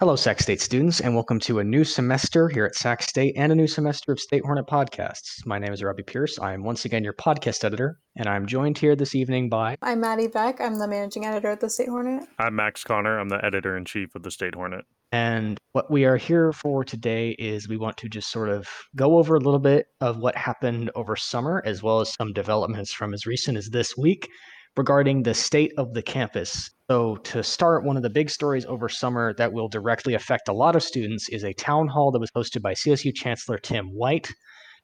Hello, Sac State students, and welcome to a new semester here at Sac State and a new semester of State Hornet podcasts. My name is Robbie Pierce. I am once again your podcast editor, and I'm joined here this evening by. I'm Maddie Beck. I'm the managing editor at the State Hornet. I'm Max Connor. I'm the editor in chief of the State Hornet. And what we are here for today is we want to just sort of go over a little bit of what happened over summer, as well as some developments from as recent as this week regarding the state of the campus. So, to start, one of the big stories over summer that will directly affect a lot of students is a town hall that was hosted by CSU Chancellor Tim White.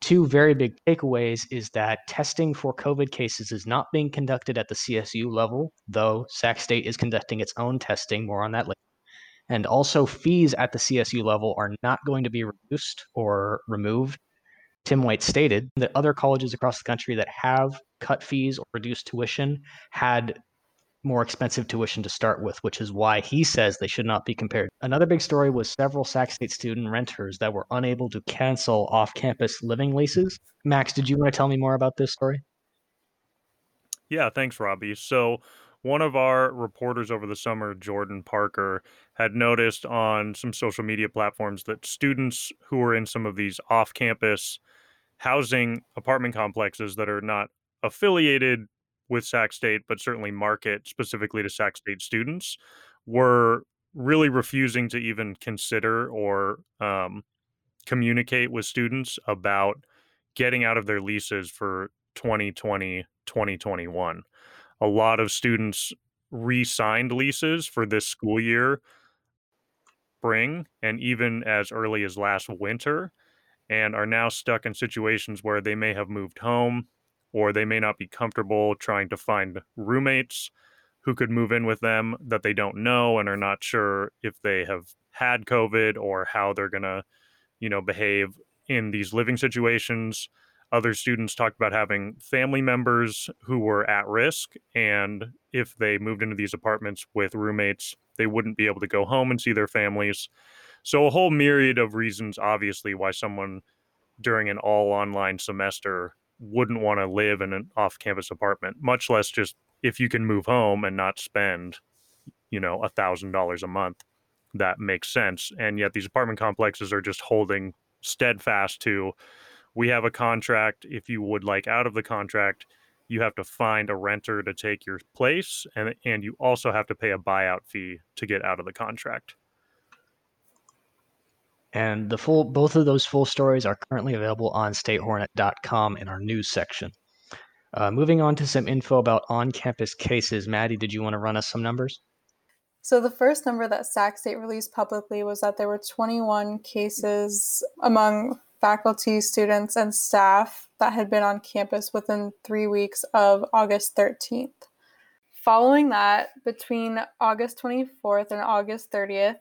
Two very big takeaways is that testing for COVID cases is not being conducted at the CSU level, though Sac State is conducting its own testing. More on that later. And also, fees at the CSU level are not going to be reduced or removed. Tim White stated that other colleges across the country that have cut fees or reduced tuition had more expensive tuition to start with, which is why he says they should not be compared. Another big story was several Sac State student renters that were unable to cancel off campus living leases. Max, did you want to tell me more about this story? Yeah, thanks, Robbie. So, one of our reporters over the summer, Jordan Parker, had noticed on some social media platforms that students who were in some of these off campus housing apartment complexes that are not affiliated with Sac State, but certainly market specifically to Sac State students, were really refusing to even consider or um, communicate with students about getting out of their leases for 2020, 2021. A lot of students re signed leases for this school year, spring, and even as early as last winter, and are now stuck in situations where they may have moved home or they may not be comfortable trying to find roommates who could move in with them that they don't know and are not sure if they have had COVID or how they're going to, you know, behave in these living situations. Other students talked about having family members who were at risk. And if they moved into these apartments with roommates, they wouldn't be able to go home and see their families. So, a whole myriad of reasons, obviously, why someone during an all online semester wouldn't want to live in an off-campus apartment, much less just if you can move home and not spend, you know, a thousand dollars a month. That makes sense. And yet these apartment complexes are just holding steadfast to we have a contract. If you would like out of the contract, you have to find a renter to take your place and and you also have to pay a buyout fee to get out of the contract. And the full both of those full stories are currently available on statehornet.com in our news section. Uh, moving on to some info about on-campus cases, Maddie, did you want to run us some numbers? So the first number that Sac State released publicly was that there were 21 cases among faculty, students, and staff that had been on campus within three weeks of August 13th. Following that, between August 24th and August 30th,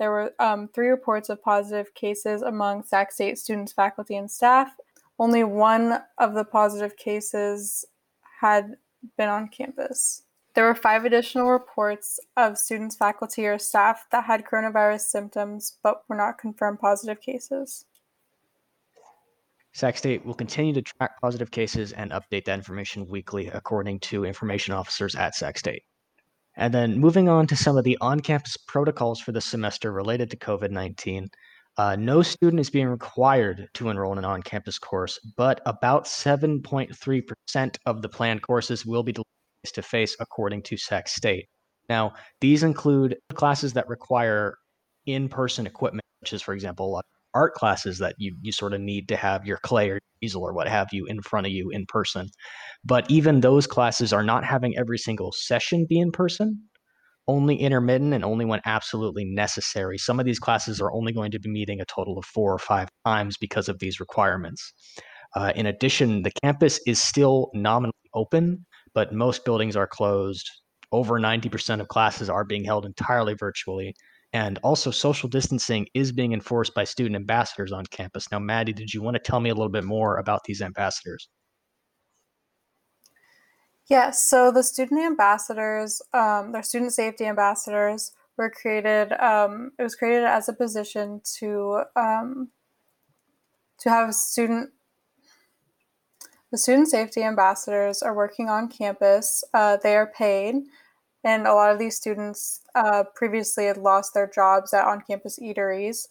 there were um, three reports of positive cases among Sac State students, faculty, and staff. Only one of the positive cases had been on campus. There were five additional reports of students, faculty, or staff that had coronavirus symptoms but were not confirmed positive cases. Sac State will continue to track positive cases and update that information weekly according to information officers at Sac State. And then moving on to some of the on campus protocols for the semester related to COVID 19. Uh, no student is being required to enroll in an on campus course, but about 7.3% of the planned courses will be face to face, according to Sac State. Now, these include classes that require in person equipment, which is, for example, art classes that you, you sort of need to have your clay or easel or what have you in front of you in person. But even those classes are not having every single session be in person, only intermittent and only when absolutely necessary. Some of these classes are only going to be meeting a total of four or five times because of these requirements. Uh, in addition, the campus is still nominally open, but most buildings are closed. Over 90% of classes are being held entirely virtually. And also, social distancing is being enforced by student ambassadors on campus. Now, Maddie, did you want to tell me a little bit more about these ambassadors? Yes, so the student ambassadors, um, their student safety ambassadors, were created. Um, it was created as a position to um, to have student. The student safety ambassadors are working on campus. Uh, they are paid, and a lot of these students uh, previously had lost their jobs at on-campus eateries.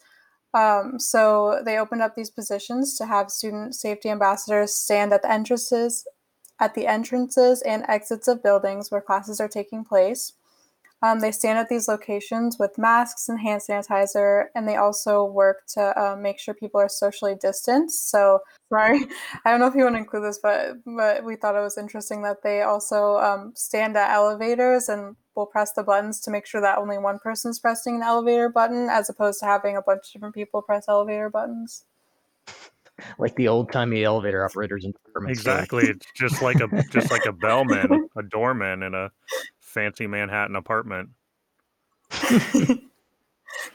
Um, so they opened up these positions to have student safety ambassadors stand at the entrances, at the entrances and exits of buildings where classes are taking place. Um, they stand at these locations with masks and hand sanitizer, and they also work to uh, make sure people are socially distanced. So, sorry, I don't know if you want to include this, but but we thought it was interesting that they also um, stand at elevators and will press the buttons to make sure that only one person is pressing an elevator button, as opposed to having a bunch of different people press elevator buttons. Like the old timey elevator operators in exactly. It's just like a just like a bellman, a doorman in a fancy Manhattan apartment. Can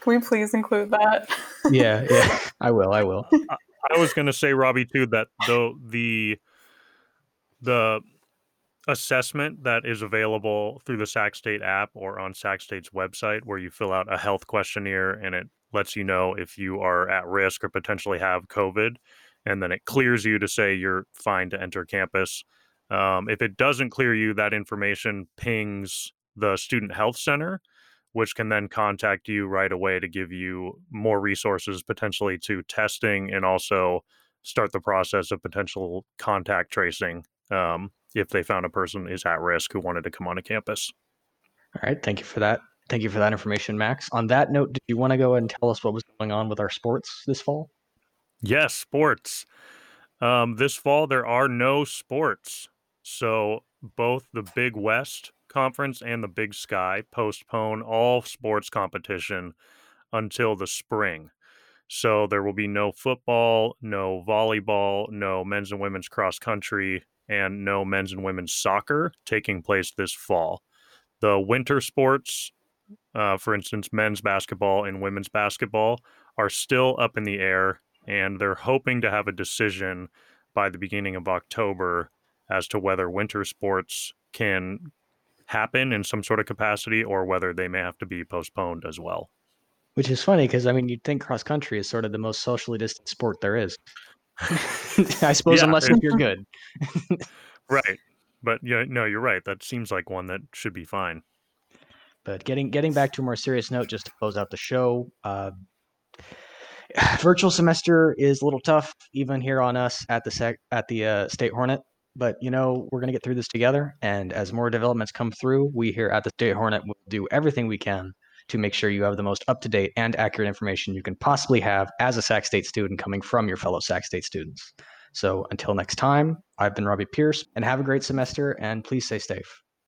we please include that? yeah, yeah, I will. I will. I, I was going to say, Robbie, too, that though the the assessment that is available through the Sac State app or on Sac State's website, where you fill out a health questionnaire and it lets you know if you are at risk or potentially have COVID, and then it clears you to say you're fine to enter campus. Um, if it doesn't clear you, that information pings the student health center, which can then contact you right away to give you more resources potentially to testing and also start the process of potential contact tracing um, if they found a person is at risk who wanted to come on a campus. All right, thank you for that. Thank you for that information, Max. On that note, do you want to go and tell us what was going on with our sports this fall? Yes, sports. Um, this fall, there are no sports. So both the Big West Conference and the Big Sky postpone all sports competition until the spring. So there will be no football, no volleyball, no men's and women's cross country, and no men's and women's soccer taking place this fall. The winter sports, uh, for instance, men's basketball and women's basketball, are still up in the air, and they're hoping to have a decision by the beginning of October as to whether winter sports can happen in some sort of capacity or whether they may have to be postponed as well. Which is funny because I mean, you'd think cross country is sort of the most socially distant sport there is. I suppose, yeah, unless you're good. right. But yeah, no, you're right. That seems like one that should be fine. But getting getting back to a more serious note, just to close out the show, uh, virtual semester is a little tough, even here on us at the sec- at the uh, State Hornet but you know we're going to get through this together and as more developments come through we here at the state hornet will do everything we can to make sure you have the most up-to-date and accurate information you can possibly have as a sac state student coming from your fellow sac state students. So until next time i've been robbie pierce and have a great semester and please stay safe